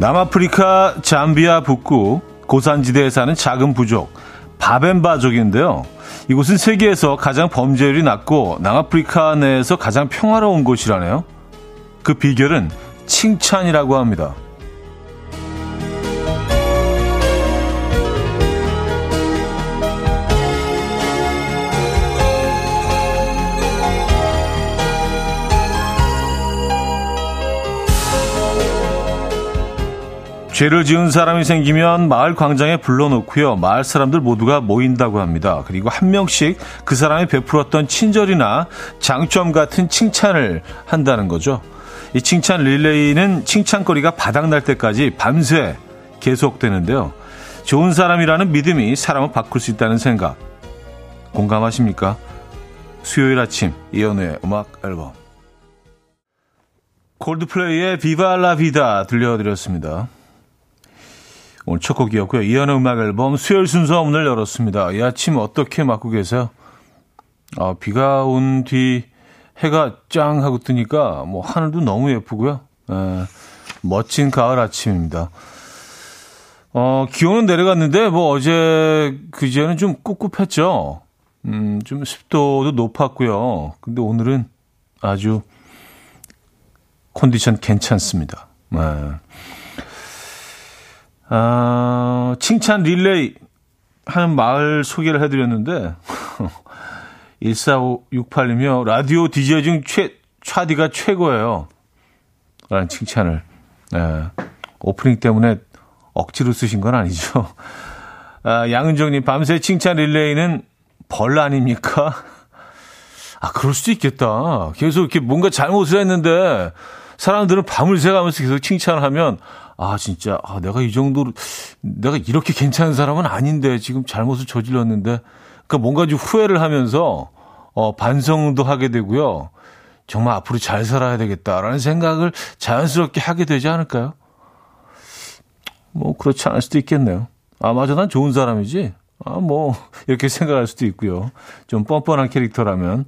남아프리카 잠비아 북구 고산지대에 사는 작은 부족 바벤바족인데요. 이곳은 세계에서 가장 범죄율이 낮고 남아프리카 내에서 가장 평화로운 곳이라네요. 그 비결은 칭찬이라고 합니다. 죄를 지은 사람이 생기면 마을 광장에 불러놓고요. 마을 사람들 모두가 모인다고 합니다. 그리고 한 명씩 그 사람이 베풀었던 친절이나 장점 같은 칭찬을 한다는 거죠. 이 칭찬 릴레이는 칭찬거리가 바닥날 때까지 밤새 계속되는데요. 좋은 사람이라는 믿음이 사람을 바꿀 수 있다는 생각. 공감하십니까? 수요일 아침 이연우의 음악 앨범 콜드플레이의 비바 라 비다 들려드렸습니다. 오늘 첫 곡이었고요. 이현의 음악 앨범 수요일 순서 문을 열었습니다. 이 아침 어떻게 맞고 계세요? 아, 비가 온 뒤 해가 짱 하고 뜨니까 뭐 하늘도 너무 예쁘고요. 에, 예, 멋진 가을 아침입니다. 어, 기온은 내려갔는데 뭐 어제 그제는 좀 꿉꿉했죠. 음, 좀 습도도 높았고요. 근데 오늘은 아주 컨디션 괜찮습니다. 네. 아, 칭찬 릴레이 하는 마을 소개를 해드렸는데, 1468이며 라디오 디제이 중 최, 차디가 최고예요. 라는 칭찬을, 예, 오프닝 때문에 억지로 쓰신 건 아니죠. 아, 양은정님, 밤새 칭찬 릴레이는 벌 아닙니까? 아, 그럴 수도 있겠다. 계속 이렇게 뭔가 잘못을 했는데, 사람들은 밤을 새가면서 계속 칭찬을 하면, 아, 진짜, 아, 내가 이 정도로, 내가 이렇게 괜찮은 사람은 아닌데, 지금 잘못을 저질렀는데, 그러니까 뭔가 좀 후회를 하면서, 어, 반성도 하게 되고요. 정말 앞으로 잘 살아야 되겠다라는 생각을 자연스럽게 하게 되지 않을까요? 뭐, 그렇지 않을 수도 있겠네요. 아, 맞아, 난 좋은 사람이지. 아, 뭐, 이렇게 생각할 수도 있고요. 좀 뻔뻔한 캐릭터라면.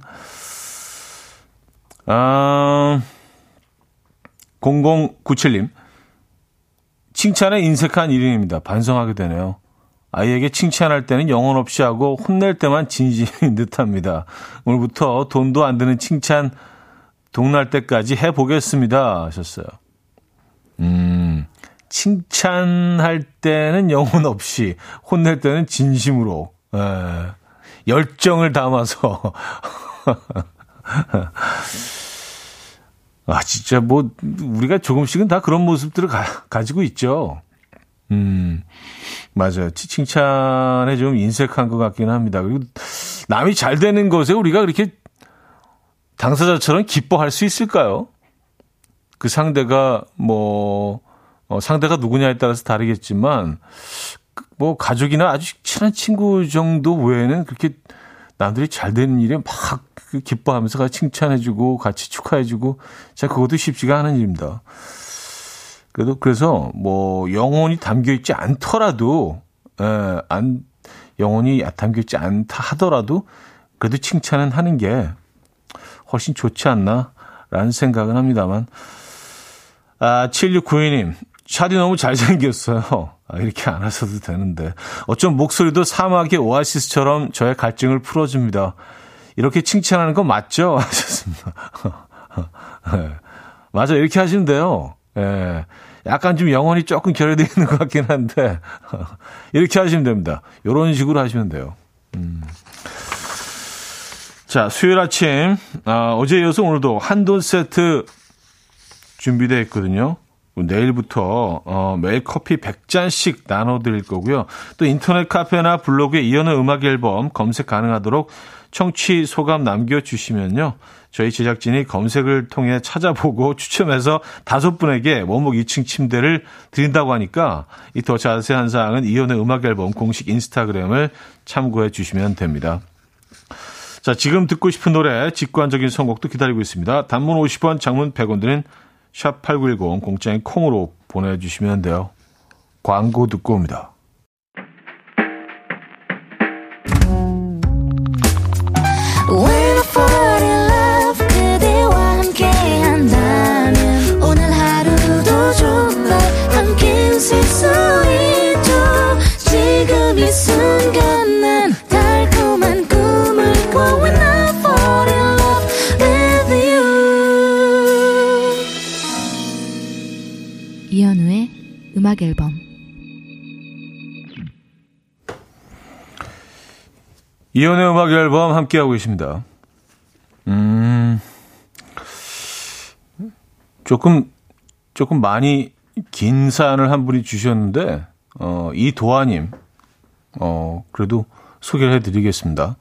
아, 0097님. 칭찬에 인색한 일인입니다. 반성하게 되네요. 아이에게 칭찬할 때는 영혼 없이 하고 혼낼 때만 진심인 듯합니다. 오늘부터 돈도 안 드는 칭찬 동날 때까지 해보겠습니다. 하셨어요. 음, 칭찬할 때는 영혼 없이 혼낼 때는 진심으로 에, 열정을 담아서 아, 진짜 뭐, 우리가 조금씩은 다 그런 모습들을 가, 가지고 있죠. 음, 맞아요. 칭찬에 좀 인색한 것 같긴 합니다. 그리고 남이 잘 되는 것에 우리가 그렇게 당사자처럼 기뻐할 수 있을까요? 그 상대가 뭐, 어, 상대가 누구냐에 따라서 다르겠지만, 뭐, 가족이나 아주 친한 친구 정도 외에는 그렇게 남들이 잘 되는 일에 막 그 기뻐하면서 같이 칭찬해주고 같이 축하해주고 자 그것도 쉽지가 않은 일입니다. 그래도 그래서 뭐 영혼이 담겨 있지 않더라도 에, 예, 안 영혼이 담겨 있지 않다 하더라도 그래도 칭찬은 하는 게 훨씬 좋지 않나라는 생각은 합니다만 아 7692님 샤디 너무 잘생겼어요. 아, 이렇게 안 하셔도 되는데. 어쩜 목소리도 사막의 오아시스처럼 저의 갈증을 풀어줍니다. 이렇게 칭찬하는 거 맞죠? 하셨습니다. 네. 맞아, 이렇게 하시면 돼요. 예. 약간 좀 영혼이 조금 결여되어 있는 것 같긴 한데, 이렇게 하시면 됩니다. 이런 식으로 하시면 돼요. 음. 자, 수요일 아침, 아, 어제 이어서 오늘도 한돈 세트 준비되어 있거든요. 내일부터 어, 매일 커피 100잔씩 나눠드릴 거고요. 또 인터넷 카페나 블로그에 이연의 음악 앨범 검색 가능하도록 청취 소감 남겨주시면요. 저희 제작진이 검색을 통해 찾아보고 추첨해서 다섯 분에게 원목 2층 침대를 드린다고 하니까 이 더 자세한 사항은 이연의 음악 앨범 공식 인스타그램을 참고해 주시면 됩니다. 자, 지금 듣고 싶은 노래 직관적인 선곡도 기다리고 있습니다. 단문 50원, 장문 100원 드는 샵8910 공짜인 콩으로 보내주시면 돼요. 광고 듣고 옵니다. 음악 앨범 이연의 음악 앨범 함께하고 계십니다. 음, 조금, 조금 많이 긴 사연을 한 분이 주셨는데, 어, 이도아님, 어, 그래도 소개를 해드리겠습니다.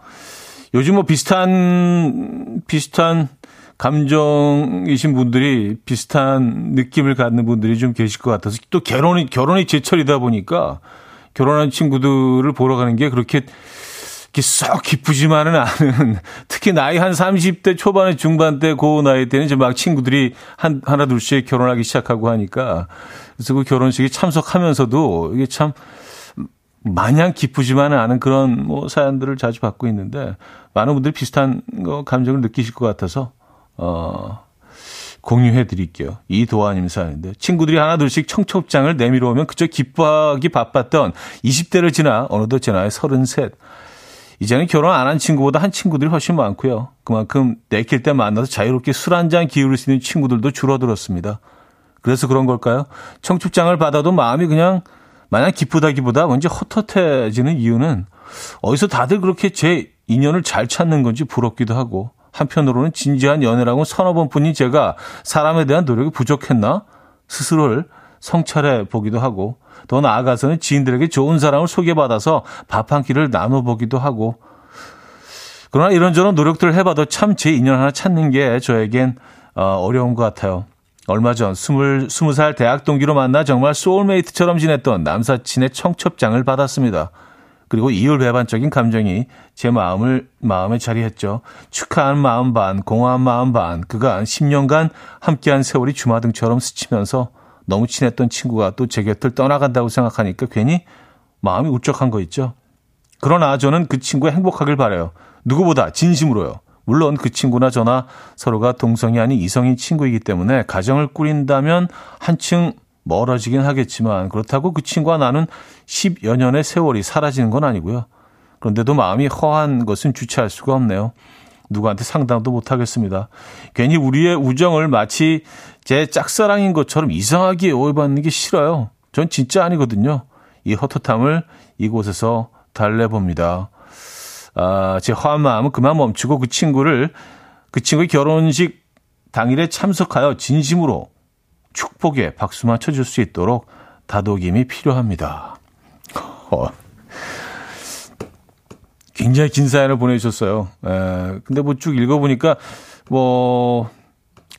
요즘 뭐 비슷한, 비슷한 감정이신 분들이 비슷한 느낌을 갖는 분들이 좀 계실 것 같아서 또 결혼이, 결혼이 제철이다 보니까 결혼한 친구들을 보러 가는 게 그렇게 썩 기쁘지만은 않은 특히 나이 한 30대 초반에 중반대 그 나이 때는 이제 막 친구들이 한 하나 둘씩 결혼하기 시작하고 하니까 그래서 그 결혼식에 참석하면서도 이게 참 마냥 기쁘지만은 않은 그런 뭐 사연들을 자주 받고 있는데 많은 분들이 비슷한 거 감정을 느끼실 것 같아서 어 공유해 드릴게요. 이 도아님 사연인데 친구들이 하나 둘씩 청첩장을 내밀어 오면 그저 기뻐하기 바빴던 20대를 지나 어느덧 제 나이 33 이제는 결혼 안 한 친구보다 한 친구들이 훨씬 많고요. 그만큼 내킬 때 만나서 자유롭게 술 한 잔 기울일 수 있는 친구들도 줄어들었습니다. 그래서 그런 걸까요? 청첩장을 받아도 마음이 그냥 마냥 기쁘다기보다 왠지 헛헛해지는 이유는 어디서 다들 그렇게 제 인연을 잘 찾는 건지 부럽기도 하고 한편으로는 진지한 연애라고 서너 번뿐인 제가 사람에 대한 노력이 부족했나 스스로를 성찰해 보기도 하고 더 나아가서는 지인들에게 좋은 사람을 소개받아서 밥 한 끼를 나눠 보기도 하고 그러나 이런저런 노력들을 해봐도 참 제 인연 하나 찾는 게 저에겐 어, 어려운 것 같아요. 얼마 전 스물, 스무 살 대학 동기로 만나 정말 소울메이트처럼 지냈던 남사친의 청첩장을 받았습니다. 그리고 이율배반적인 감정이 제 마음을, 마음에 자리했죠. 축하한 마음 반, 공허한 마음 반, 그간 10년간 함께한 세월이 주마등처럼 스치면서 너무 친했던 친구가 또 제 곁을 떠나간다고 생각하니까 괜히 마음이 울적한 거 있죠. 그러나 저는 그 친구가 행복하길 바래요. 누구보다 진심으로요. 물론 그 친구나 저나 서로가 동성이 아닌 이성인 친구이기 때문에 가정을 꾸린다면 한층 멀어지긴 하겠지만 그렇다고 그 친구와 나는 10여 년의 세월이 사라지는 건 아니고요. 그런데도 마음이 허한 것은 주체할 수가 없네요. 누구한테 상담도 못 하겠습니다. 괜히 우리의 우정을 마치 제 짝사랑인 것처럼 이상하게 오해받는 게 싫어요. 전 진짜 아니거든요. 이 헛헛함을 이곳에서 달래봅니다. 아, 제 화한 마음은 그만 멈추고 그 친구를 그 친구의 결혼식 당일에 참석하여 진심으로 축복에 박수만 쳐줄 수 있도록 다독임이 필요합니다. 어. 굉장히 긴 사연을 보내주셨어요. 에, 근데 뭐 쭉 읽어보니까 뭐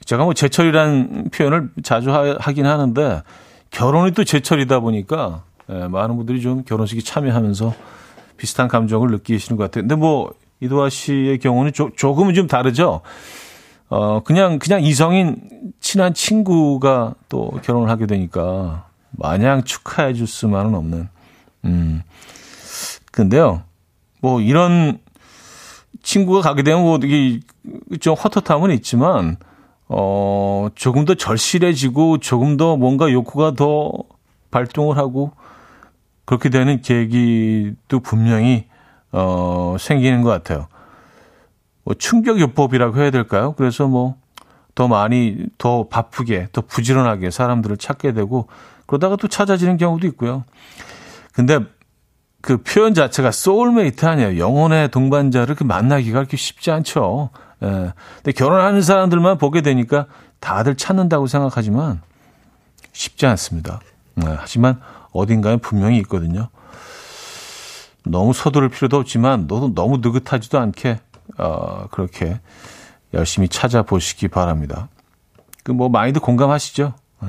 제가 뭐 제철이라는 표현을 자주 하, 긴 하는데 결혼이 또 제철이다 보니까 에, 많은 분들이 좀 결혼식에 참여하면서 비슷한 감정을 느끼시는 것 같아요. 근데 뭐 이도아 씨의 경우는 조, 조금은 좀 다르죠. 어 그냥 그냥 이성인 친한 친구가 또 결혼을 하게 되니까 마냥 축하해 줄 수만은 없는. 음. 근데요. 뭐 이런 친구가 가게 되면 뭐 이게 좀 헛헛함은 있지만 어 조금 더 절실해지고 조금 더 뭔가 욕구가 더 발동을 하고 그렇게 되는 계기도 분명히 어 생기는 것 같아요. 뭐 충격요법이라고 해야 될까요? 그래서 뭐 더 많이 더 바쁘게 더 부지런하게 사람들을 찾게 되고 그러다가 또 찾아지는 경우도 있고요. 근데 그 표현 자체가 소울메이트 아니에요. 영혼의 동반자를 그 만나기가 그렇게 쉽지 않죠. 예. 근데 결혼하는 사람들만 보게 되니까 다들 찾는다고 생각하지만 쉽지 않습니다. 예. 하지만 어딘가에 분명히 있거든요. 너무 서두를 필요도 없지만 너도 너무 느긋하지도 않게 어, 그렇게 열심히 찾아보시기 바랍니다. 그 뭐 많이들 공감하시죠? 예.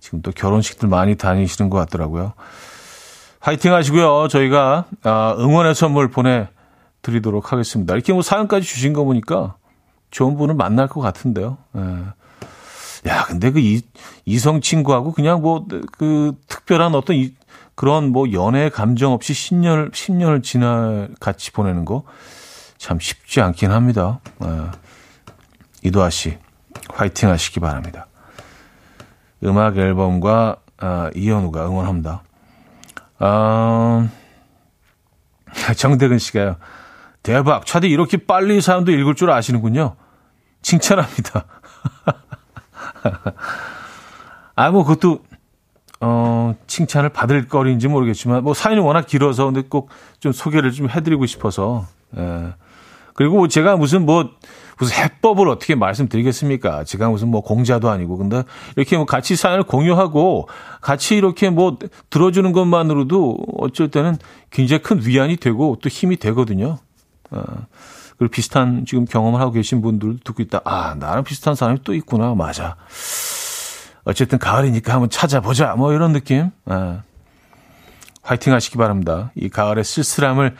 지금 또 결혼식들 많이 다니시는 것 같더라고요. 화이팅 하시고요. 저희가 아, 응원의 선물 보내드리도록 하겠습니다. 이렇게 뭐 사연까지 주신 거 보니까 좋은 분을 만날 것 같은데요. 예. 야, 근데 그 이, 이성 친구하고 그냥 뭐 그 특별한 어떤 이, 그런 뭐 연애 감정 없이 10년을 10년을 지나 같이 보내는 거 참 쉽지 않긴 합니다. 예. 이도아 씨 화이팅 하시기 바랍니다. 음악 앨범과 아, 이현우가 응원합니다. 어, 정대근 씨가요. 대박. 차디 이렇게 빨리 사람도 읽을 줄 아시는군요. 칭찬합니다. 아, 뭐, 그것도 어, 칭찬을 받을 거리인지 모르겠지만, 뭐, 사연이 워낙 길어서, 근데 꼭 좀 소개를 좀 해드리고 싶어서, 예. 그리고 제가 무슨 뭐, 무슨 해법을 어떻게 말씀드리겠습니까? 제가 무슨 뭐 공자도 아니고. 근데 이렇게 뭐 같이 사연을 공유하고 같이 이렇게 뭐 들어주는 것만으로도 어쩔 때는 굉장히 큰 위안이 되고 또 힘이 되거든요. 어, 그리고 비슷한 지금 경험을 하고 계신 분들도 듣고 있다. 아, 나랑 비슷한 사람이 또 있구나. 맞아. 어쨌든 가을이니까 한번 찾아보자. 뭐 이런 느낌. 아, 화이팅 하시기 바랍니다. 이 가을의 쓸쓸함을,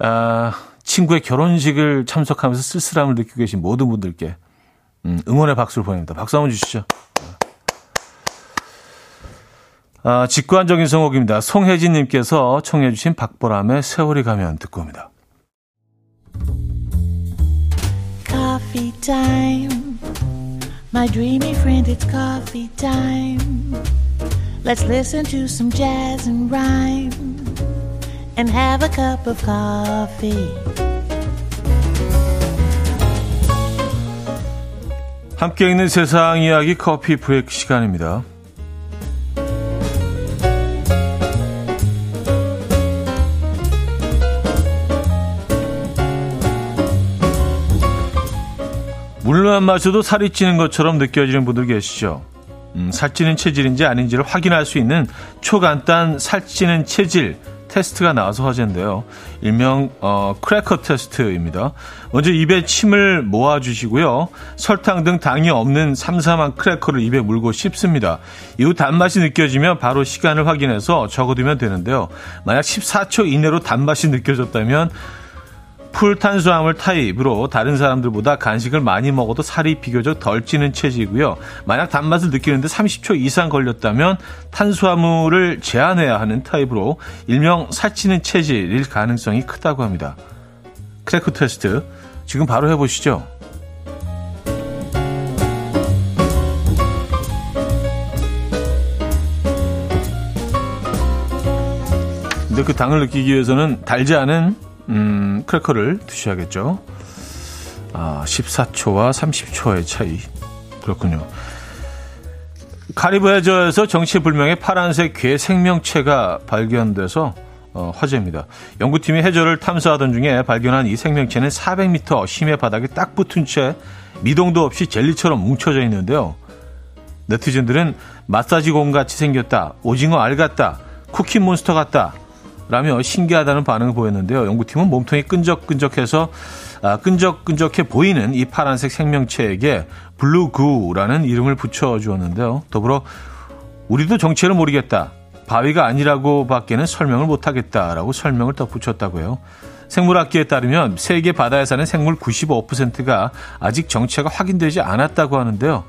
아, 친구의 결혼식을 참석하면서 쓸쓸함을 느끼고 계신 모든 분들께 음, 응원의 박수를 보냅니다. 박수 한번 주시죠. 아, 직관적인 성곡입니다. 송혜진님께서 청해주신 박보람의 세월이 가면 듣고 옵니다. Coffee. My dreamy friend, it's coffee time. Let's listen to some jazz and rhyme and have a cup of coffee. 함께 있는 세상 이야기 커피 브레이크 시간입니다. 안 마셔도 살이 찌는 것처럼 느껴지는 분들 계시죠? 음, 살찌는 체질인지 아닌지를 확인할 수 있는 초간단 살찌는 체질 테스트가 나와서 화제인데요. 일명 어, 크래커 테스트입니다. 먼저 입에 침을 모아주시고요. 설탕 등 당이 없는 삼삼한 크래커를 입에 물고 씹습니다. 이후 단맛이 느껴지면 바로 시간을 확인해서 적어두면 되는데요. 만약 14초 이내로 단맛이 느껴졌다면 full 탄수화물 타입으로 다른 사람들보다 간식을 많이 먹어도 살이 비교적 덜 찌는 체질이고요. 만약 단맛을 느끼는데 30초 이상 걸렸다면 탄수화물을 제한해야 하는 타입으로 일명 살찌는 체질일 가능성이 크다고 합니다. 크래커 테스트 지금 바로 해보시죠. 근데 그 당을 느끼기 위해서는 달지 않은 음, 크래커를 드셔야겠죠. 아, 14초와 30초의 차이. 그렇군요. 카리브 해저에서 정체불명의 파란색 괴 생명체가 발견돼서 어, 화제입니다. 연구팀이 해저를 탐사하던 중에 발견한 이 생명체는 400m 심해 바닥에 딱 붙은 채 미동도 없이 젤리처럼 뭉쳐져 있는데요. 네티즌들은 마사지공 같이 생겼다, 오징어 알 같다, 쿠키 몬스터 같다, 라며 신기하다는 반응을 보였는데요. 연구팀은 몸통이 끈적끈적해서 아, 끈적끈적해 보이는 이 파란색 생명체에게 블루구라는 이름을 붙여주었는데요. 더불어 우리도 정체를 모르겠다. 바위가 아니라고 밖에는 설명을 못하겠다라고 설명을 덧붙였다고요. 생물학계에 따르면 세계 바다에 사는 생물 95%가 아직 정체가 확인되지 않았다고 하는데요.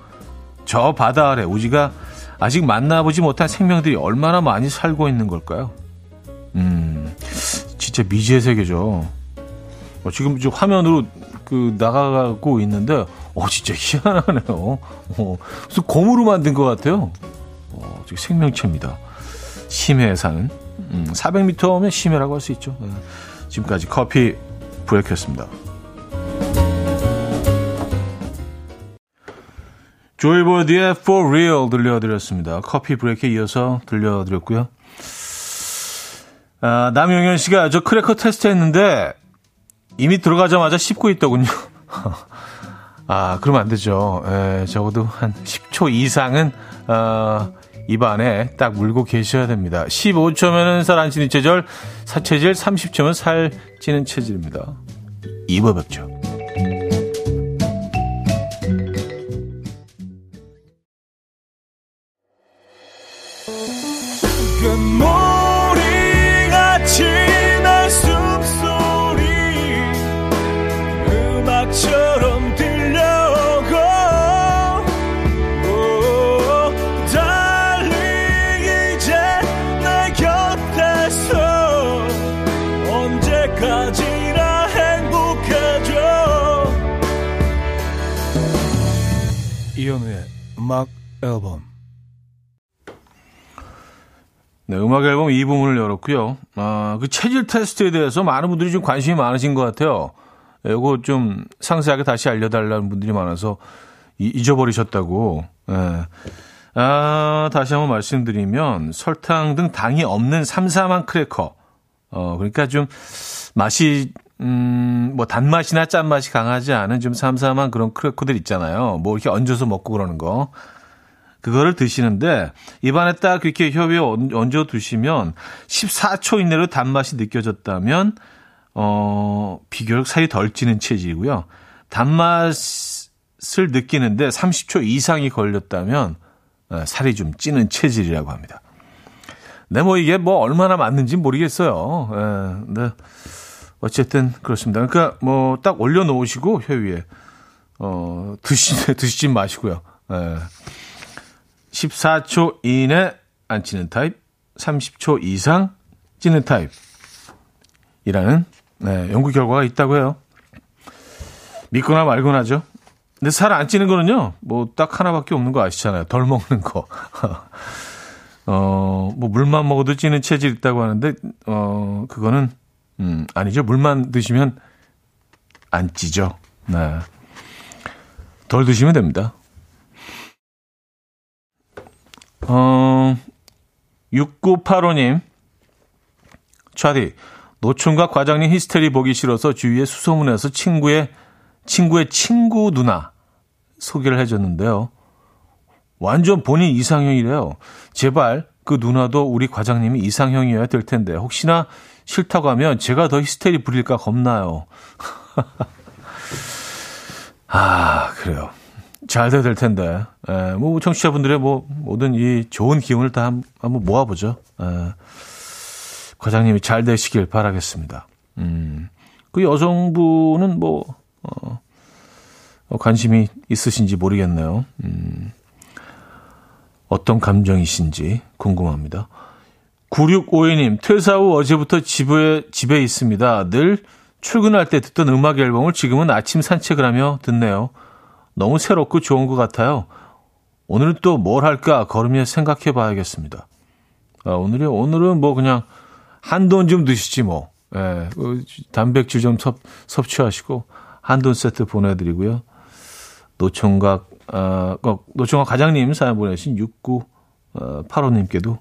저 바다 아래 우리가 아직 만나보지 못한 생명들이 얼마나 많이 살고 있는 걸까요? 음, 진짜 미지의 세계죠. 어, 지금 이제 화면으로 그 나가고 있는데, 어, 진짜 희한하네요. 어, 무슨 곰으로 만든 것 같아요. 어, 생명체입니다. 심해에 사는. 음, 400m면 심해라고 할 수 있죠. 네. 지금까지 커피 브레이크였습니다. 조이보드의 For Real 들려드렸습니다. 커피 브레이크에 이어서 들려드렸고요. 아, 남영현 씨가 저 크래커 테스트 했는데 이미 들어가자마자 씹고 있더군요. 아, 그러면 안 되죠. 에, 적어도 한 10초 이상은, 어, 입안에 딱 물고 계셔야 됩니다. 15초면은 살 안 찌는 체질, 사체질, 30초면 살 찌는 체질입니다. 입어 뵙죠. 이 음악 앨범. 네, 음악 앨범 2부 문을 열었고요. 아, 그 체질 테스트에 대해서 많은 분들이 좀 관심이 많으신 것 같아요. 이거 좀 상세하게 다시 알려달라는 분들이 많아서 잊어버리셨다고. 예. 아, 다시 한번 말씀드리면 설탕 등 당이 없는 삼삼한 크래커. 어, 그러니까 좀 맛이 음, 뭐 단맛이나 짠맛이 강하지 않은 좀 삼삼한 그런 크래커들 있잖아요. 뭐 이렇게 얹어서 먹고 그러는 거. 그거를 드시는데 입안에 딱 그렇게 혀위에 얹어 두시면 14초 이내로 단맛이 느껴졌다면 어, 비교적 살이 덜 찌는 체질이고요. 단맛을 느끼는데 30초 이상이 걸렸다면 어, 살이 좀 찌는 체질이라고 합니다. 네, 뭐 이게 뭐 얼마나 맞는지 모르겠어요. 예, 네. 어쨌든 그렇습니다. 그러니까 뭐 딱 올려놓으시고 혀 위에 어 드시 드시지 마시고요. 예. 14초 이내 안 찌는 타입, 30초 이상 찌는 타입이라는 네, 연구 결과가 있다고 해요. 믿거나 말거나죠. 근데 살 안 찌는 거는요, 뭐 딱 하나밖에 없는 거 아시잖아요. 덜 먹는 거. 어, 뭐 물만 먹어도 찌는 체질 있다고 하는데, 어, 그거는, 음, 아니죠. 물만 드시면 안 찌죠. 네. 덜 드시면 됩니다. 어, 6985님. 차디, 노총각 과장님 히스테리 보기 싫어서 주위에 수소문해서 친구의, 친구의 친구 누나 소개를 해줬는데요. 완전 본인 이상형이래요. 제발 그 누나도 우리 과장님이 이상형이어야 될 텐데 혹시나 싫다고 하면 제가 더 히스테리 부릴까 겁나요. 아 그래요. 잘 돼야 될 텐데. 에, 예, 뭐 청취자분들의 뭐 모든 이 좋은 기운을 다 한번 모아보죠. 에, 예. 과장님이 잘 되시길 바라겠습니다. 음, 그 여성분은 뭐 어, 어 관심이 있으신지 모르겠네요. 음. 어떤 감정이신지 궁금합니다. 9652님, 퇴사 후 어제부터 집에, 집에 있습니다. 늘 출근할 때 듣던 음악 앨범을 지금은 아침 산책을 하며 듣네요. 너무 새롭고 좋은 것 같아요. 오늘은 또 뭘 할까 걸으며 생각해 봐야겠습니다. 아, 오늘이, 오늘은 뭐 그냥 한돈 좀 드시지 뭐. 예, 그 단백질 좀 섭, 섭취하시고 한돈 세트 보내드리고요. 노총각 어, 그 노총각 과장님 사연 보내신 6985님께도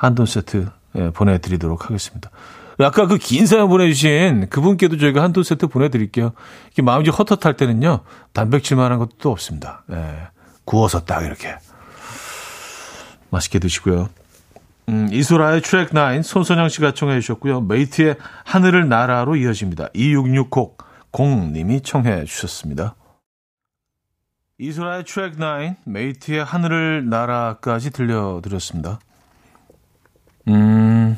한돈 세트 예, 보내드리도록 하겠습니다. 아까 그 긴 사연 보내주신 그분께도 저희가 한돈 세트 보내드릴게요. 이게 마음이 좀 헛헛할 때는요, 단백질만한 것도 또 없습니다. 예, 구워서 딱 이렇게. 맛있게 드시고요. 음, 이소라의 트랙 9 손선영 씨가 청해 주셨고요. 메이트의 하늘을 나라로 이어집니다. 2660 공님이 청해 주셨습니다. 이소라의 트랙 9, 메이트의 하늘을 날아까지 들려드렸습니다. 음,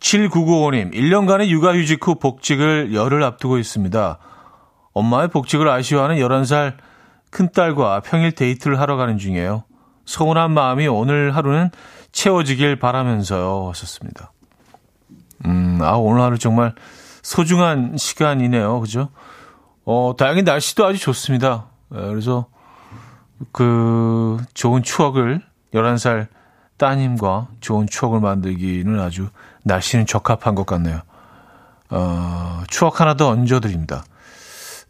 7995님, 1년간의 육아휴직 후 복직을 열흘 앞두고 있습니다. 엄마의 복직을 아쉬워하는 11살 큰딸과 평일 데이트를 하러 가는 중이에요. 서운한 마음이 오늘 하루는 채워지길 바라면서요. 하셨습니다. 음, 아, 오늘 하루 정말 소중한 시간이네요. 그죠? 어, 다행히 날씨도 아주 좋습니다. 예, 그래서 그 좋은 추억을 11살 따님과 좋은 추억을 만들기는 아주 날씨는 적합한 것 같네요. 어, 추억 하나 더 얹어드립니다.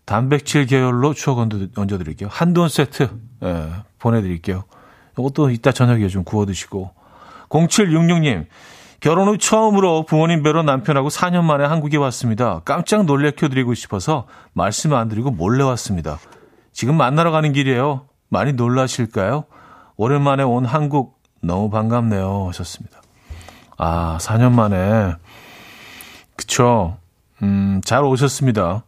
단백질 계열로 추억 얹어드릴게요. 한돈 세트 예, 보내드릴게요. 이것도 이따 저녁에 좀 구워 드시고 0766님 결혼 후 처음으로 부모님 뵈러 남편하고 4년 만에 한국에 왔습니다. 깜짝 놀래켜 드리고 싶어서 말씀 안 드리고 몰래 왔습니다. 지금 만나러 가는 길이에요. 많이 놀라실까요? 오랜만에 온 한국 너무 반갑네요. 하셨습니다. 아, 4년 만에. 그쵸. 음, 잘 오셨습니다.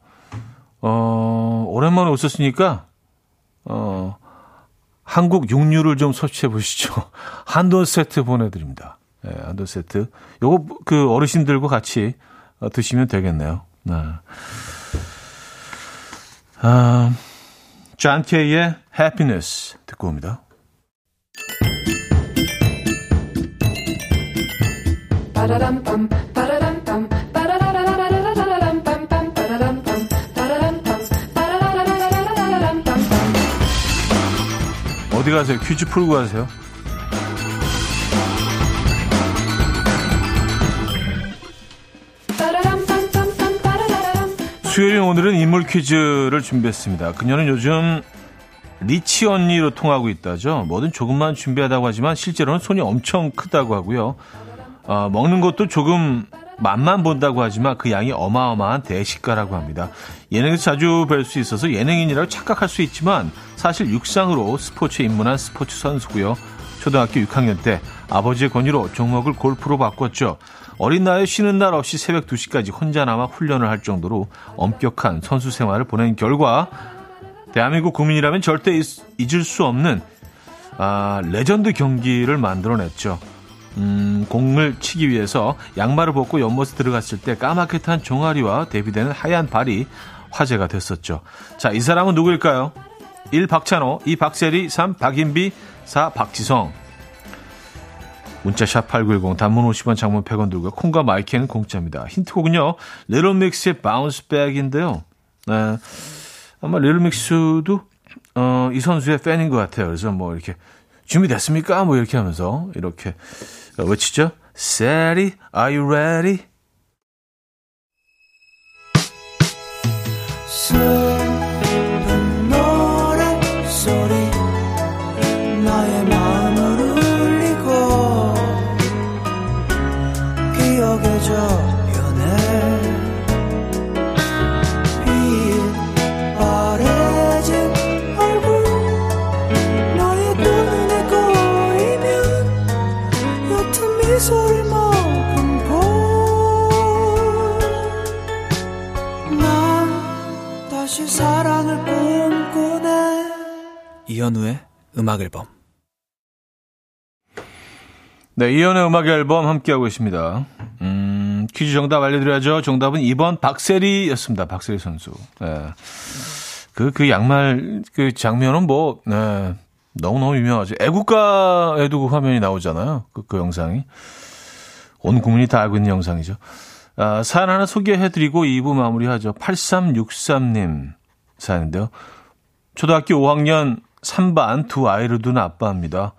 어, 오랜만에 오셨으니까, 어, 한국 육류를 좀 섭취해 보시죠. 한돈 세트 보내드립니다. 네, 한돈 세트. 요거 그 어르신들과 같이 어, 드시면 되겠네요. 네. 아, 존 케이의 Happiness 듣고 옵니다. 어디 가세요? 퀴즈 풀고 가세요. 수요일 오늘은 인물 퀴즈를 준비했습니다. 그녀는 요즘 리치 언니로 통하고 있다죠. 뭐든 조금만 준비하다고 하지만 실제로는 손이 엄청 크다고 하고요. 어, 먹는 것도 조금 맛만 본다고 하지만 그 양이 어마어마한 대식가라고 합니다. 예능에서 자주 뵐 수 있어서 예능인이라고 착각할 수 있지만 사실 육상으로 스포츠에 입문한 스포츠 선수고요. 초등학교 6학년 때 아버지의 권유로 종목을 골프로 바꿨죠. 어린 나이에 쉬는 날 없이 새벽 2시까지 혼자 남아 훈련을 할 정도로 엄격한 선수 생활을 보낸 결과 대한민국 국민이라면 절대 잊을 수 없는 아, 레전드 경기를 만들어냈죠. 음, 공을 치기 위해서 양말을 벗고 연못에 들어갔을 때 까맣게 탄 종아리와 대비되는 하얀 발이 화제가 됐었죠. 자, 이 사람은 누구일까요? 1. 박찬호, 2. 박세리, 3. 박인비, 4. 박지성. 문자 샵 8910 단문 50원 장문 100원 들고 콩과 마이크는 공짜입니다. 힌트곡은요. 리틀믹스의 Bounce Back인데요. 네. 아마 리틀믹스도 어, 이 선수의 팬인 것 같아요. 그래서 뭐 이렇게 준비됐습니까? 뭐 이렇게 하면서 이렇게 외치죠. Sally, are you ready? 이현우의 음악 앨범. 네, 이현우의 음악 앨범 함께하고 있습니다. 음, 퀴즈 정답 알려드려야죠. 정답은 2번 박세리였습니다. 박세리 선수. 네. 그, 그 양말, 그 장면은 뭐, 네. 너무너무 유명하죠. 애국가에도 그 화면이 나오잖아요. 그, 그 영상이. 온 국민이 다 알고 있는 영상이죠. 아, 사연 하나 소개해드리고 2부 마무리하죠. 8363님 사연인데요. 초등학교 5학년 3반 두 아이를 둔 아빠입니다.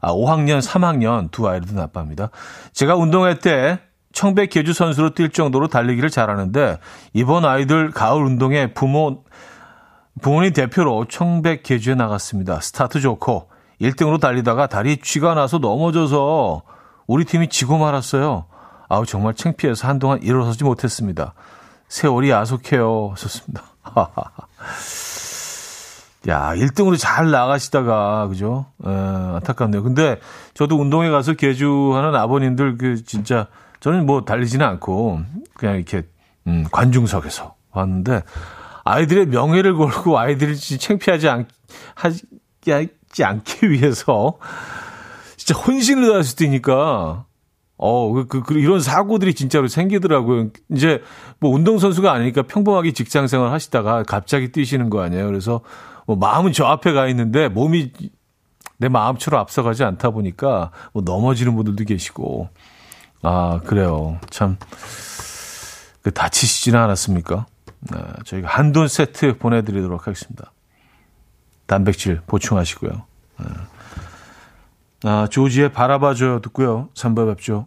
아, 5학년, 3학년 두 아이를 둔 아빠입니다. 제가 운동회 때 청백 계주 선수로 뛸 정도로 달리기를 잘하는데 이번 아이들 가을 운동회에 부모 부모님 대표로 청백 계주에 나갔습니다. 스타트 좋고 1등으로 달리다가 다리 쥐가 나서 넘어져서 우리 팀이 지고 말았어요. 아우 정말 창피해서 한동안 일어서지 못했습니다. 세월이 야속해요. 좋습니다. 야, 1등으로 잘 나가시다가, 그죠? 에, 안타깝네요. 근데 저도 운동회 가서 개주하는 아버님들 그 진짜 저는 뭐 달리지는 않고 그냥 이렇게 음, 관중석에서 봤는데 아이들의 명예를 걸고 아이들이 창피하지 않, 하지 않기 위해서 진짜 혼신을 다해서 뛰니까 어, 그, 그, 그, 이런 사고들이 진짜로 생기더라고요. 이제 뭐 운동선수가 아니니까 평범하게 직장 생활 하시다가 갑자기 뛰시는 거 아니에요. 그래서 뭐 마음은 저 앞에 가 있는데 몸이 내 마음처럼 앞서가지 않다 보니까 뭐 넘어지는 분들도 계시고 아 그래요 참 그 다치시지는 않았습니까? 네, 저희가 한돈 세트 보내드리도록 하겠습니다. 단백질 보충하시고요. 네. 아, 조지의 바라봐줘요 듣고요. 3부 뵙죠.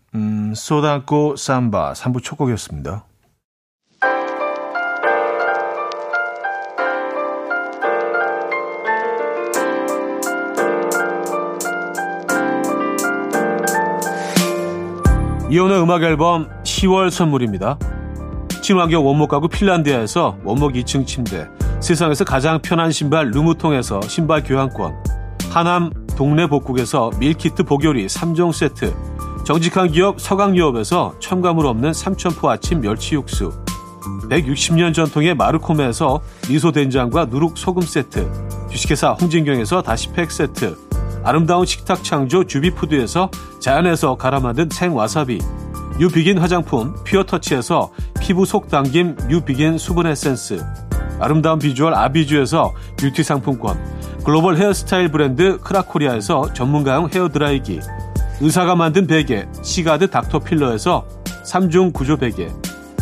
음, 쏟아고 삼바 3부 초곡이었습니다. 이혼의 음악 앨범 10월 선물입니다. 친환경 원목 가구 핀란드에서 원목 2층 침대, 세상에서 가장 편한 신발 루무통에서 신발 교환권, 하남 동네 복국에서 밀키트 복요리 3종 세트, 정직한 기업 서강유업에서 첨가물 없는 삼천포 아침 멸치 육수. 160년 전통의 마르코메에서 미소된장과 누룩소금 세트. 주식회사 홍진경에서 다시팩 세트. 아름다운 식탁 창조 주비푸드에서 자연에서 갈아 만든 생와사비. 뉴비긴 화장품 퓨어터치에서 피부 속 당김 뉴비긴 수분 에센스. 아름다운 비주얼 아비주에서 뷰티 상품권. 글로벌 헤어스타일 브랜드 크라코리아에서 전문가용 헤어드라이기 의사가 만든 베개 시가드 닥터필러에서 3중 구조 베개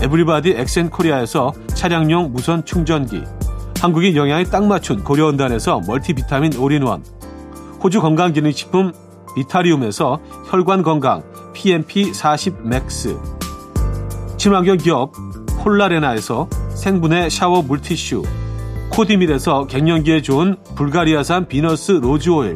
에브리바디 엑센코리아에서 차량용 무선 충전기 한국인 영양에 딱 맞춘 고려원단에서 멀티비타민 올인원 호주 건강기능식품 비타리움에서 혈관 건강 PMP40 맥스 친환경 기업 폴라레나에서 생분해 샤워 물티슈 코디밀에서 갱년기에 좋은 불가리아산 비너스 로즈오일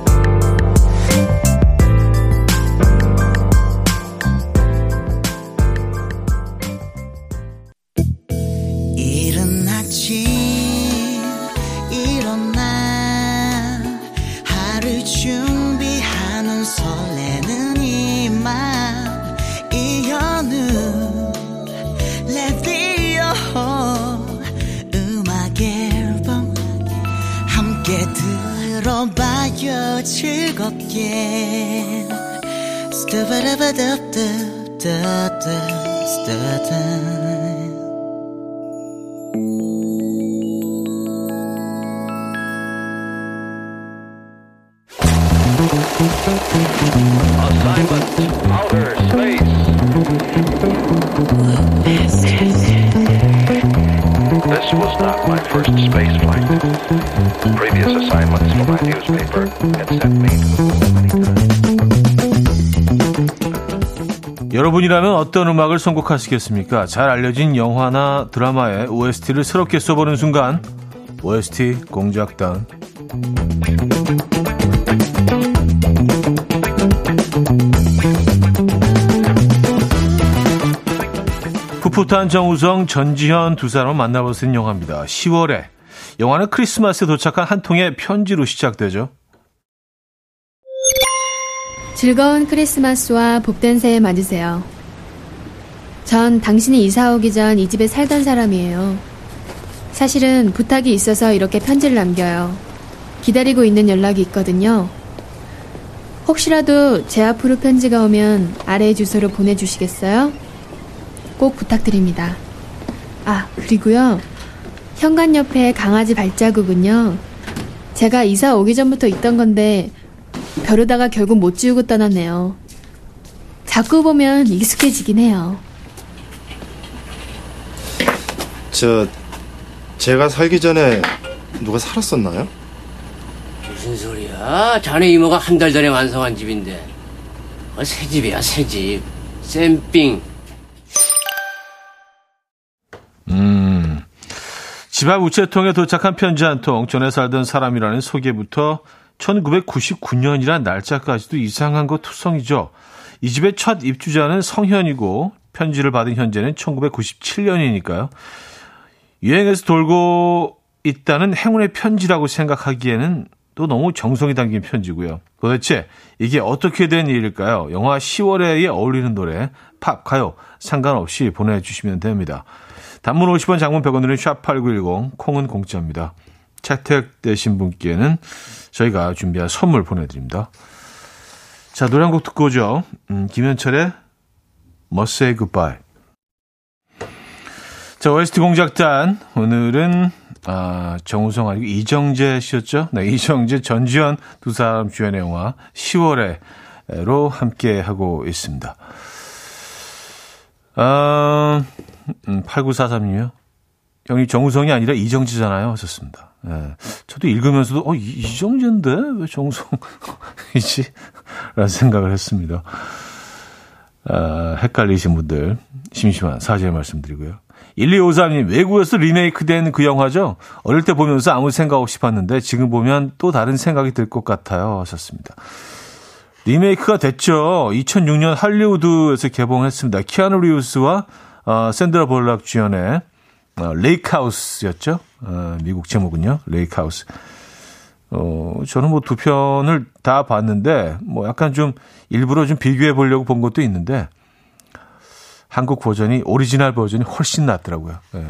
즐겁게 Assignment outer space. Not my first space flight. Previous assignments for my newspaper had sent me many times. 여러분이라면 어떤 음악을 선곡하시겠습니까? 잘 알려진 영화나 드라마의 OST를 새롭게 써보는 순간 OST 공작단 풋풋한 정우성, 전지현 두 사람을 만나볼 수 있는 영화입니다. 10월에 영화는 크리스마스에 도착한 한 통의 편지로 시작되죠. 즐거운 크리스마스와 복된 새해 맞으세요. 전 당신이 이사 오기 전 이 집에 살던 사람이에요. 사실은 부탁이 있어서 이렇게 편지를 남겨요. 기다리고 있는 연락이 있거든요. 혹시라도 제 앞으로 편지가 오면 아래 주소로 보내주시겠어요? 꼭 부탁드립니다. 아, 그리고요. 현관 옆에 강아지 발자국은요. 제가 이사 오기 전부터 있던 건데 벼르다가 결국 못 지우고 떠났네요. 자꾸 보면 익숙해지긴 해요. 저 제가 살기 전에 누가 살았었나요? 무슨 소리야? 자네 이모가 한 달 전에 완성한 집인데. 어, 새 집이야, 새 집. 쌤삥. 음. 집 앞 우체통에 도착한 편지 한 통, 전에 살던 사람이라는 소개부터 1999년이란 날짜까지도 이상한 것 투성이죠. 이 집의 첫 입주자는 성현이고 편지를 받은 현재는 1997년이니까요. 유행에서 돌고 있다는 행운의 편지라고 생각하기에는 또 너무 정성이 담긴 편지고요. 도대체 이게 어떻게 된 일일까요? 영화 10월에에 어울리는 노래, 팝, 가요 상관없이 보내주시면 됩니다. 단문 50원, 장문 100원으로는 샵8910, 콩은 공짜입니다. 채택되신 분께는 저희가 준비한 선물 보내드립니다. 자, 노래 한 곡 듣고 오죠. 음, 김현철의 Must Say Goodbye. 자, OST 공작단. 오늘은, 아, 정우성 아니고 이정재 씨였죠? 네, 이정재, 전지현 두 사람 주연의 영화 10월에로 함께 하고 있습니다. 아, 음, 8943님이요. 형이 정우성이 아니라 이정재잖아요. 하셨습니다. 예. 저도 읽으면서도, 어, 이정재인데? 왜 정우성이지? 라는 생각을 했습니다. 아, 헷갈리신 분들, 심심한 사죄의 말씀 드리고요. 1253님, 외국에서 리메이크 된 그 영화죠? 어릴 때 보면서 아무 생각 없이 봤는데, 지금 보면 또 다른 생각이 들 것 같아요. 하셨습니다. 리메이크가 됐죠. 2006년 할리우드에서 개봉했습니다. 키아누 리브스와 어, 샌드라 블록 주연의 어, Lake House였죠. 어, 미국 제목은요. Lake House. 어, 저는 뭐 두 편을 다 봤는데 뭐 약간 좀 일부러 좀 비교해 보려고 본 것도 있는데 한국 버전이 오리지널 버전이 훨씬 낫더라고요. 예.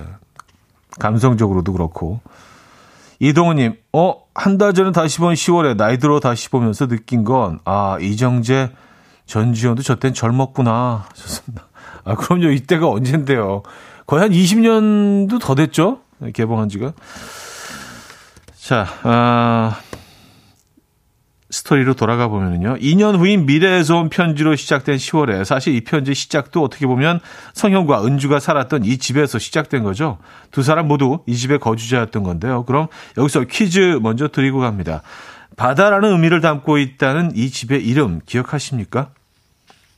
감성적으로도 그렇고 이동우님, 어, 한 달 전에 다시 본 10월에 나이 들어 다시 보면서 느낀 건, 아, 이정재, 전지현도 저땐 젊었구나. 좋습니다. 아, 그럼요. 이때가 언젠데요. 거의 한 20년도 더 됐죠? 개봉한 지가. 자, 아, 스토리로 돌아가 보면요. 2년 후인 미래에서 온 편지로 시작된 10월에 사실 이 편지 시작도 어떻게 보면 성현과 은주가 살았던 이 집에서 시작된 거죠. 두 사람 모두 이 집의 거주자였던 건데요. 그럼 여기서 퀴즈 먼저 드리고 갑니다. 바다라는 의미를 담고 있다는 이 집의 이름 기억하십니까?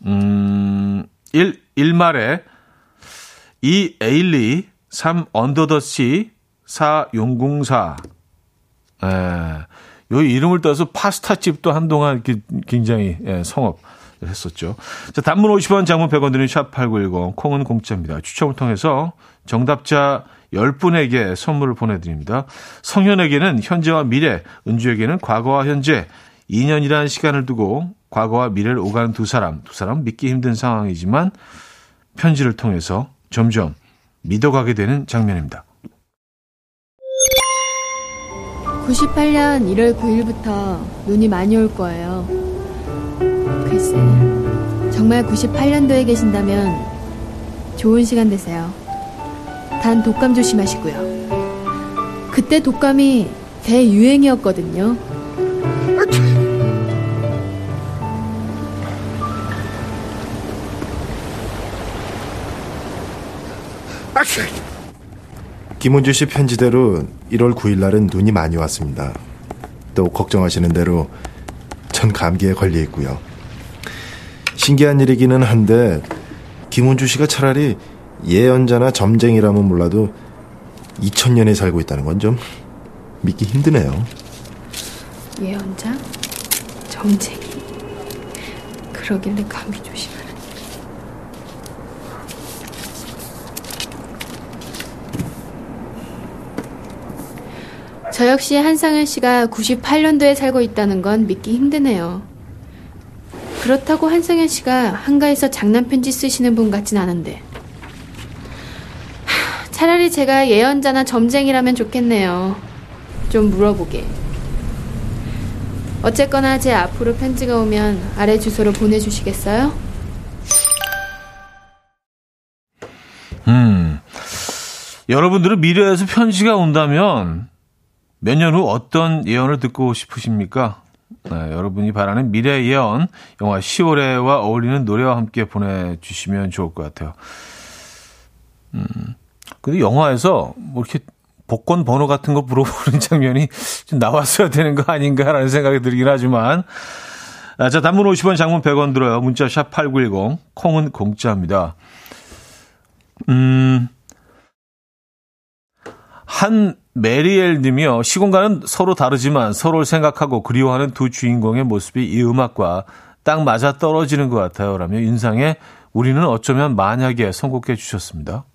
음, 1, Il Mare 2 에일리, 3 Under the Sea, 4 용궁사. 에. 요 이름을 따서 파스타 집도 한동안 굉장히 예, 성업 했었죠. 자, 단문 50원, 장문 100원 드는 샵8910, 콩은 공짜입니다. 추첨을 통해서 정답자 10분에게 선물을 보내드립니다. 성현에게는 현재와 미래, 은주에게는 과거와 현재, 2년이라는 시간을 두고 과거와 미래를 오가는 두 사람, 두 사람 믿기 힘든 상황이지만 편지를 통해서 점점 믿어가게 되는 장면입니다. 98년 1월 9일부터 눈이 많이 올 거예요. 글쎄, 정말 98년도에 계신다면 좋은 시간 되세요. 단 독감 조심하시고요. 그때 독감이 대유행이었거든요. 김은주 씨 편지대로 1월 9일 날은 눈이 많이 왔습니다. 또 걱정하시는 대로 전 감기에 걸려 있고요. 신기한 일이기는 한데 김은주 씨가 차라리 예언자나 점쟁이라면 몰라도 2000년에 살고 있다는 건 좀 믿기 힘드네요. 예언자? 점쟁이? 그러길래 감기 조심. 저 역시 한상현 씨가 98년도에 살고 있다는 건 믿기 힘드네요. 그렇다고 한상현 씨가 한가해서 장난 편지 쓰시는 분 같진 않은데. 차라리 제가 예언자나 점쟁이라면 좋겠네요. 좀 물어보게. 어쨌거나 제 앞으로 편지가 오면 아래 주소로 보내주시겠어요? 음. 여러분들은 미래에서 편지가 온다면 몇 년 후 어떤 예언을 듣고 싶으십니까? 네, 여러분이 바라는 미래 예언, 영화 10월에와 어울리는 노래와 함께 보내주시면 좋을 것 같아요. 음, 근데 영화에서 뭐 이렇게 복권 번호 같은 거 물어보는 장면이 좀 나왔어야 되는 거 아닌가라는 생각이 들긴 하지만, 아, 자, 단문 50원, 장문 100원 들어요. 문자 샵 8910, 콩은 공짜입니다. 음, 한 메리엘 님이요. 시공간은 서로 다르지만 서로를 생각하고 그리워하는 두 주인공의 모습이 이 음악과 딱 맞아 떨어지는 것 같아요. 라며 윤상의 우리는 어쩌면 만약에 선곡해 주셨습니다.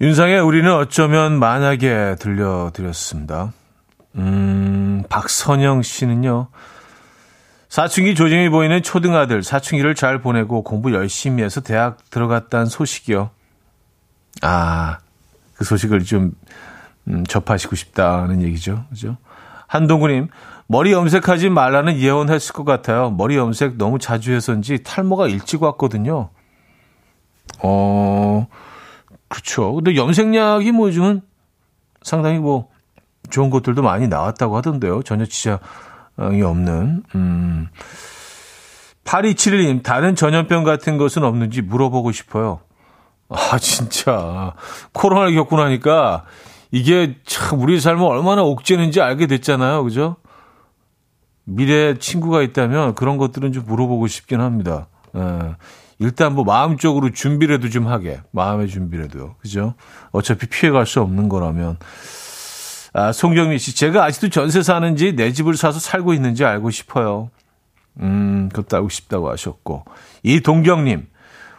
윤상의 우리는 어쩌면 만약에 들려드렸습니다. 음, 박선영 씨는요. 사춘기 조짐이 보이는 초등아들, 사춘기를 잘 보내고 공부 열심히 해서 대학 들어갔다는 소식이요. 아, 그 소식을 좀, 음, 접하시고 싶다는 얘기죠. 그죠? 한동구님, 머리 염색하지 말라는 예언했을 것 같아요. 머리 염색 너무 자주 해서인지 탈모가 일찍 왔거든요. 어, 그렇죠. 근데 염색약이 뭐 요즘은 상당히 뭐 좋은 것들도 많이 나왔다고 하던데요. 전혀 진짜 이 없는, 음. 8271님, 다른 전염병 같은 것은 없는지 물어보고 싶어요. 아, 진짜. 코로나를 겪고 나니까 이게 참 우리 삶을 얼마나 옥죄는지 알게 됐잖아요. 그죠? 미래 친구가 있다면 그런 것들은 좀 물어보고 싶긴 합니다. 예. 일단 뭐 마음적으로 준비라도 좀 하게. 마음의 준비라도. 그죠? 어차피 피해갈 수 없는 거라면. 아, 송경민 씨, 제가 아직도 전세 사는지 내 집을 사서 살고 있는지 알고 싶어요. 음, 그것도 알고 싶다고 하셨고. 이동경님,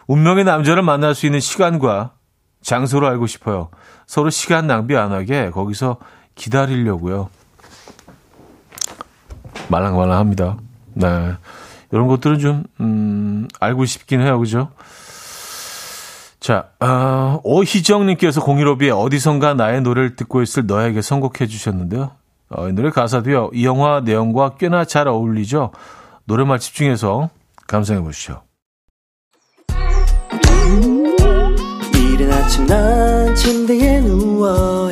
운명의 남자를 만날 수 있는 시간과 장소를 알고 싶어요. 서로 시간 낭비 안 하게 거기서 기다리려고요. 말랑말랑합니다. 네. 이런 것들은 좀, 음, 알고 싶긴 해요. 그죠? 자, 어, 오희정님께서 공일오비에 어디선가 나의 노래를 듣고 있을 너에게 선곡해 주셨는데요. 어, 이 노래 가사도요, 이 영화 내용과 꽤나 잘 어울리죠. 노래만 집중해서 감상해 보시죠. 이른 아침 난 침대에 누워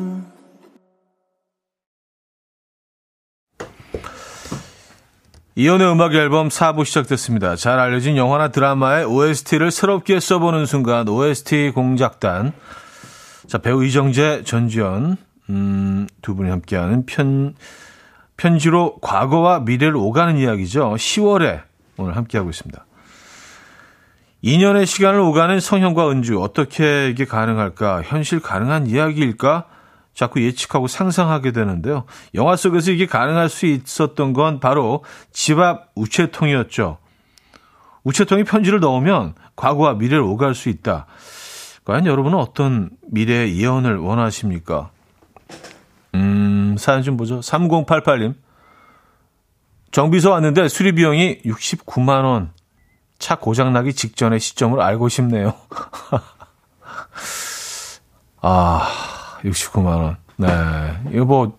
이연의 음악 앨범 4부 시작됐습니다. 잘 알려진 영화나 드라마의 OST를 새롭게 써보는 순간 OST 공작단. 자, 배우 이정재, 전지현, 음, 두 분이 함께하는 편, 편지로 과거와 미래를 오가는 이야기죠. 10월에 오늘 함께하고 있습니다. 2년의 시간을 오가는 성현과 은주, 어떻게 이게 가능할까? 현실 가능한 이야기일까? 자꾸 예측하고 상상하게 되는데요. 영화 속에서 이게 가능할 수 있었던 건 바로 집 앞 우체통이었죠. 우체통에 편지를 넣으면 과거와 미래를 오갈 수 있다. 과연 여러분은 어떤 미래의 예언을 원하십니까? 음, 사연 좀 보죠. 3088님. 정비소 왔는데 수리 비용이 69만 원. 차 고장 나기 직전의 시점을 알고 싶네요. 아, 69만 원. 네. 이거 뭐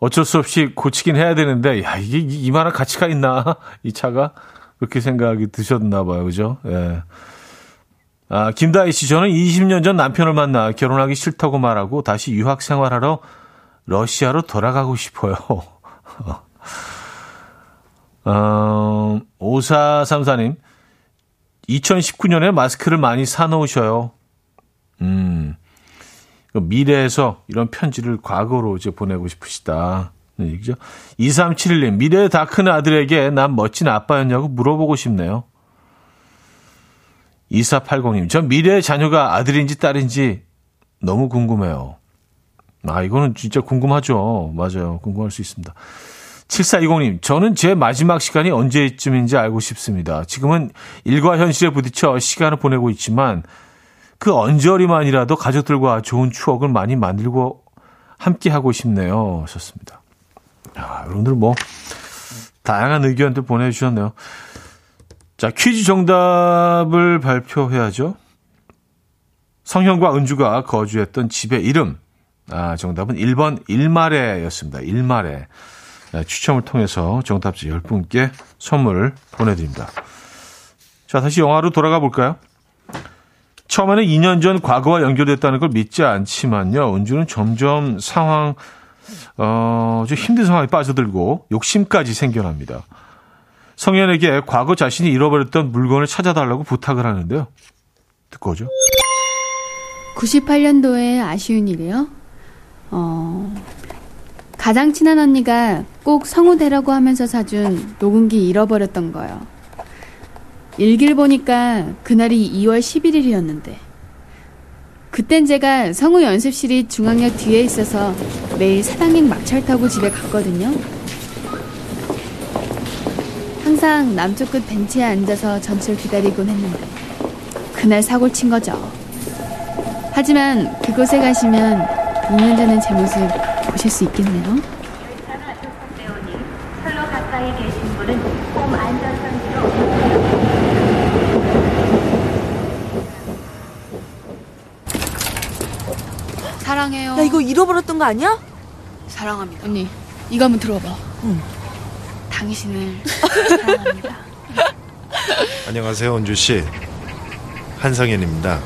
어쩔 수 없이 고치긴 해야 되는데 야, 이게 이만한 가치가 있나? 이 차가 그렇게 생각이 드셨나 봐요. 그죠? 예. 아, 김다희 씨, 저는 20년 전 남편을 만나 결혼하기 싫다고 말하고 다시 유학 생활하러 러시아로 돌아가고 싶어요. 어, 5434님, 2019년에 마스크를 많이 사놓으셔요. 음, 미래에서 이런 편지를 과거로 이제 보내고 싶으시다. 네, 얘기죠. 2371님, 미래의 다 큰 아들에게 난 멋진 아빠였냐고 물어보고 싶네요. 2480님, 전 미래의 자녀가 아들인지 딸인지 너무 궁금해요. 아, 이거는 진짜 궁금하죠. 맞아요. 궁금할 수 있습니다. 7420님, 저는 제 마지막 시간이 언제쯤인지 알고 싶습니다. 지금은 일과 현실에 부딪혀 시간을 보내고 있지만 그 언저리만이라도 가족들과 좋은 추억을 많이 만들고 함께 하고 싶네요. 하셨습니다. 아, 여러분들 뭐, 다양한 의견들 보내주셨네요. 자, 퀴즈 정답을 발표해야죠. 성현과 은주가 거주했던 집의 이름. 아, 정답은 1번 일마레였습니다. 일마레. 네, 추첨을 통해서 정답지 10분께 선물을 보내드립니다. 자, 다시 영화로 돌아가 볼까요? 처음에는 2년 전 과거와 연결됐다는 걸 믿지 않지만요. 은주는 점점 상황, 어, 좀 힘든 상황에 빠져들고 욕심까지 생겨납니다. 성현에게 과거 자신이 잃어버렸던 물건을 찾아달라고 부탁을 하는데요. 듣고 오죠. 98년도에 아쉬운 일이요? 어, 가장 친한 언니가 꼭 성우 되라고 하면서 사준 녹음기 잃어버렸던 거요. 일기를 보니까 그날이 2월 11일이었는데 그땐 제가 성우 연습실이 중앙역 뒤에 있어서 매일 사당행 막차를 타고 집에 갔거든요. 항상 남쪽 끝 벤치에 앉아서 전철 기다리곤 했는데 그날 사고를 친 거죠. 하지만 그곳에 가시면 2년 전의 제 모습 보실 수 있겠네요. 선로 가까이 계신 분은 홈 안전선지로 사랑해요. 야 이 거 아니야? 사랑합니다. 언니, 이거 한번 들어봐. 응. 당신을 사랑합니다. 안녕하세요, 은주 씨. 한성현입니다.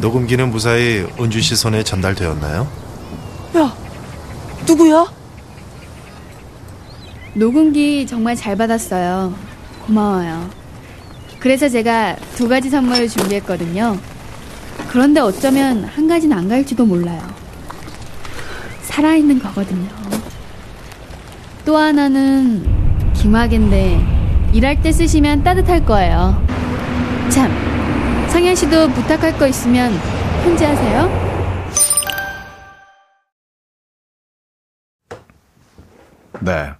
녹음기는 무사히 은주 씨 손에 전달되었나요? 야 누구야? 녹음기 정말 잘 받았어요. 고마워요. 그래서 제가 두 가지 선물을 준비했거든요. 그런데 어쩌면 한 가지는 안 갈지도 몰라요. 살아있는 거거든요. 또 하나는 김학인데 일할 때 쓰시면 따뜻할 거예요. 참, 성현 씨도 부탁할 거 있으면 편지하세요. 네.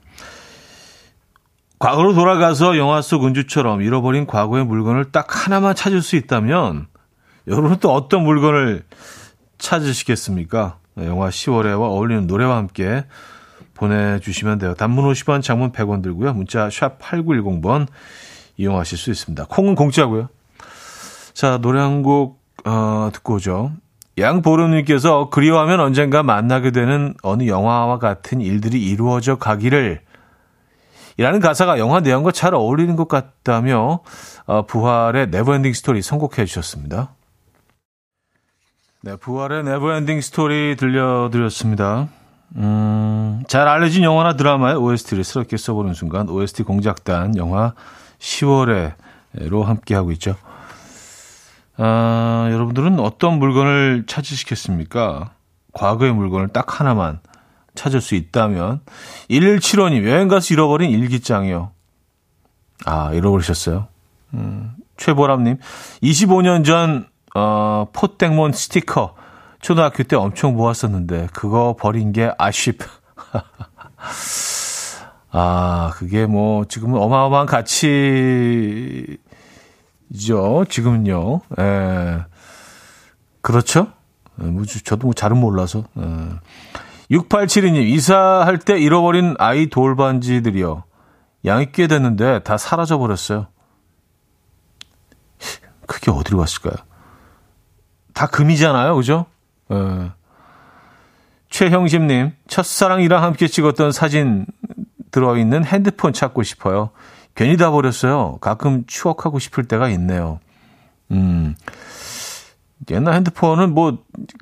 과거로 돌아가서 영화 속 은주처럼 잃어버린 과거의 물건을 딱 하나만 찾을 수 있다면 여러분은 또 어떤 물건을 찾으시겠습니까? 네, 영화 10월에와 어울리는 노래와 함께 보내주시면 돼요. 단문 50원, 장문 100원 들고요. 문자 샵 8910번 이용하실 수 있습니다. 콩은 공짜고요. 자, 노래 한곡 어, 듣고 오죠. 양보름님께서 그리워하면 언젠가 만나게 되는 어느 영화와 같은 일들이 이루어져 가기를 이라는 가사가 영화 내용과 잘 어울리는 것 같다며 어, 부활의 Never Ending Story 선곡해 주셨습니다. 네, 부활의 Never Ending Story 들려드렸습니다. 음, 잘 알려진 영화나 드라마의 OST를 새롭게 써보는 순간 OST 공작단 영화 시월애로 함께하고 있죠. 아, 여러분들은 어떤 물건을 찾으시겠습니까? 과거의 물건을 딱 하나만 찾을 수 있다면 1175님 여행 가서 잃어버린 일기장이요. 아 잃어버리셨어요. 음, 최보람님 25년 전 어, 포땡몬 스티커 초등학교 때 엄청 모았었는데 그거 버린 게 아쉽. 아 그게 뭐 지금은 어마어마한 가치죠. 지금은요. 예. 그렇죠? 예, 뭐 저도 뭐 잘은 몰라서. 예. 6872님, 이사할 때 잃어버린 아이 돌반지들이요. 양이 꽤 됐는데 다 사라져버렸어요. 그게 어디로 갔을까요? 다 금이잖아요, 그죠? 예. 최형심님, 첫사랑이랑 함께 찍었던 사진 들어있는 핸드폰 찾고 싶어요. 괜히 다 버렸어요. 가끔 추억하고 싶을 때가 있네요. 음. 옛날 핸드폰은 뭐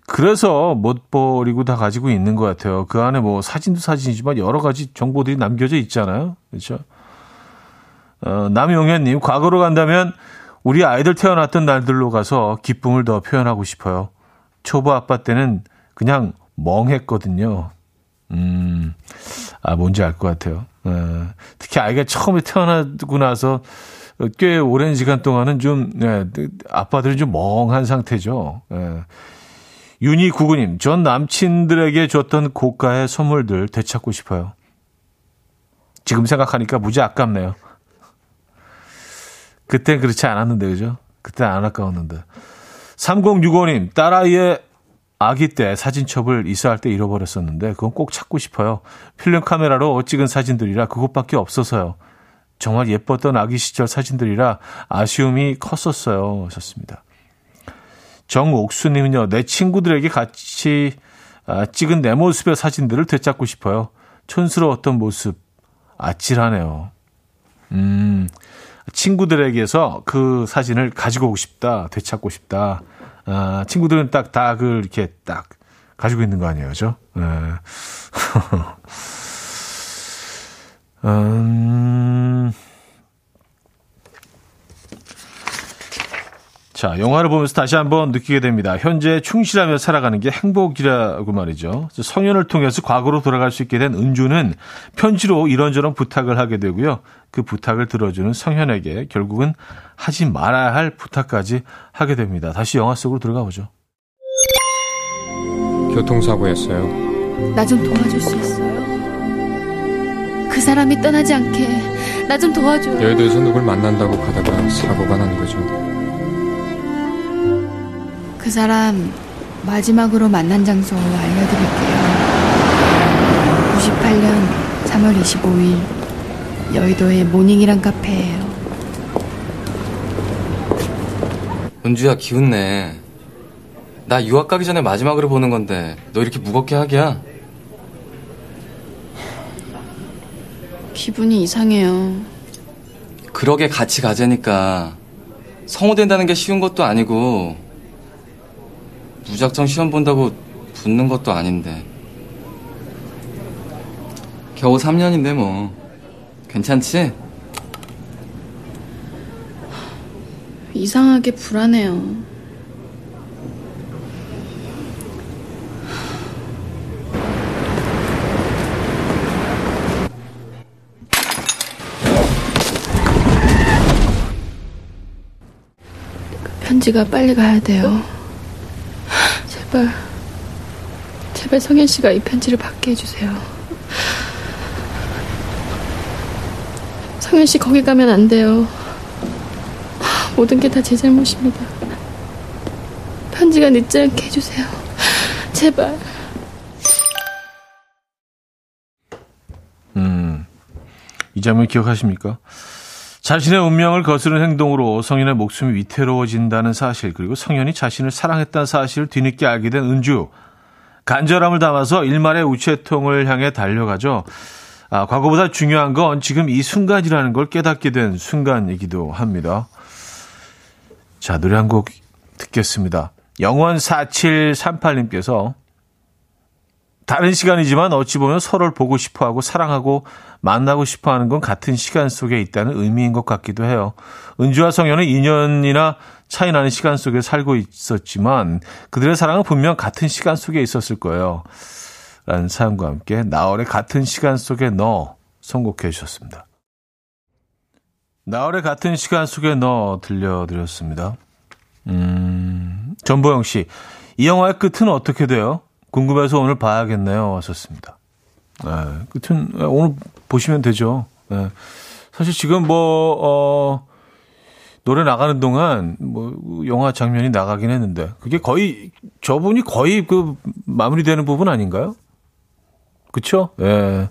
그래서 못 버리고 다 가지고 있는 것 같아요. 그 안에 뭐 사진도 사진이지만 여러 가지 정보들이 남겨져 있잖아요. 그렇죠? 어, 남용현님 과거로 간다면 우리 아이들 태어났던 날들로 가서 기쁨을 더 표현하고 싶어요. 초보 아빠 때는 그냥 멍했거든요. 음, 아 뭔지 알 것 같아요. 어, 특히 아이가 처음에 태어나고 나서 꽤 오랜 시간 동안은 좀, 네, 아빠들은 좀 멍한 상태죠. 네. 윤희 구구님, 전 남친들에게 줬던 고가의 선물들 되찾고 싶어요. 지금 생각하니까 무지 아깝네요. 그땐 그렇지 않았는데, 그죠? 그때 안 아까웠는데. 3065님, 딸아이의 아기 때 사진첩을 이사할 때 잃어버렸었는데, 그건 꼭 찾고 싶어요. 필름 카메라로 찍은 사진들이라 그것밖에 없어서요. 정말 예뻤던 아기 시절 사진들이라 아쉬움이 컸었어요. 하셨습니다. 정옥수님은요, 내 친구들에게 같이 아, 찍은 내 모습의 사진들을 되찾고 싶어요. 촌스러웠던 모습, 아찔하네요. 음, 친구들에게서 그 사진을 가지고 오고 싶다, 되찾고 싶다. 아, 친구들은 딱다그 이렇게 딱 가지고 있는 거 아니에요, 그죠? 네. 음... 자, 영화를 보면서 다시 한번 느끼게 됩니다. 현재 충실하며 살아가는 게 행복이라고 말이죠. 성현을 통해서 과거로 돌아갈 수 있게 된 은주는 편지로 이런저런 부탁을 하게 되고요. 그 부탁을 들어주는 성현에게 결국은 하지 말아야 할 부탁까지 하게 됩니다. 다시 영화 속으로 들어가 보죠. 교통사고였어요. 나 좀 도와줄 수 있어요? 그 사람이 떠나지 않게 나 좀 도와줘. 여의도에서 누굴 만난다고 가다가 사고가 난 거죠. 그 사람 마지막으로 만난 장소 알려드릴게요. 98년 3월 25일 여의도의 모닝이란 카페예요. 은주야 기운내. 나 유학 가기 전에 마지막으로 보는 건데 너 이렇게 무겁게 하기야? 기분이 이상해요. 그러게 같이 가자니까 성우 된다는 게 쉬운 것도 아니고 무작정 시험 본다고 붙는 것도 아닌데 겨우 3년인데 뭐 괜찮지? 이상하게 불안해요. 편지가 빨리 가야 돼요. 제발, 제발 성현 씨가 이 편지를 받게 해주세요. 성현 씨 거기 가면 안 돼요. 모든 게 다 제 잘못입니다. 편지가 늦지 않게 해주세요. 제발. 음, 이 장면 기억하십니까? 자신의 운명을 거스른 행동으로 성현의 목숨이 위태로워진다는 사실, 그리고 성현이 자신을 사랑했다는 사실을 뒤늦게 알게 된 은주. 간절함을 담아서 일말의 우체통을 향해 달려가죠. 아, 과거보다 중요한 건 지금 이 순간이라는 걸 깨닫게 된 순간이기도 합니다. 자, 노래 한 곡 듣겠습니다. 영원 4738님께서 다른 시간이지만 어찌 보면 서로를 보고 싶어 하고 사랑하고 만나고 싶어 하는 건 같은 시간 속에 있다는 의미인 것 같기도 해요. 은주와 성현은 2년이나 차이 나는 시간 속에 살고 있었지만 그들의 사랑은 분명 같은 시간 속에 있었을 거예요. 라는 사연과 함께 나월의 같은 시간 속에 너 선곡해 주셨습니다. 나월의 같은 시간 속에 너 들려드렸습니다. 음, 전보영 씨. 이 영화의 끝은 어떻게 돼요? 궁금해서 오늘 봐야겠네요. 왔었습니다. 네, 끝은 오늘 보시면 되죠. 네. 사실 지금 뭐, 어, 노래 나가는 동안 뭐 영화 장면이 나가긴 했는데 그게 거의 저분이 거의 그 마무리되는 부분 아닌가요? 그쵸? 예.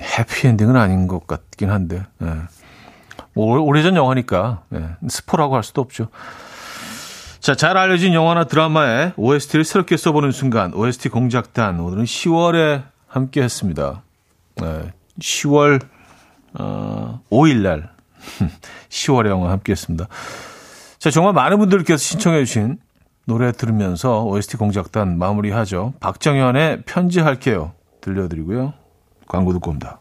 해피엔딩은 아닌 것 같긴 한데. 예. 뭐 오래전 영화니까 예. 스포라고 할 수도 없죠. 자, 잘 알려진 영화나 드라마에 OST를 새롭게 써보는 순간 OST 공작단 오늘은 10월에 함께 했습니다. 네, 10월 어, 5일 날 10월에 영화 함께 했습니다. 자, 정말 많은 분들께서 신청해 주신 노래 들으면서 OST 공작단 마무리하죠. 박정현의 편지할게요. 들려드리고요. 광고 듣고 옵니다.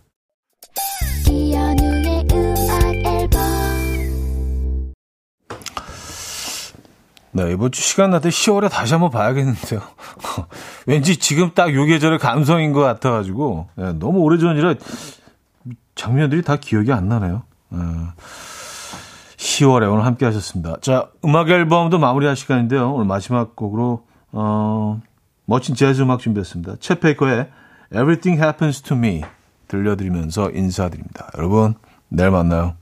네, 이번 주 시간 날때 10월에 다시 한번 봐야겠는데요. 왠지 지금 딱 요 계절의 감성인 것 같아가지고, 네, 너무 오래전이라 장면들이 다 기억이 안 나네요. 네, 10월에 오늘 함께 하셨습니다. 자, 음악 앨범도 마무리할 시간인데요. 오늘 마지막 곡으로, 어, 멋진 재즈 음악 준비했습니다. 챗 페이커의 Everything Happens to Me 들려드리면서 인사드립니다. 여러분, 내일 만나요.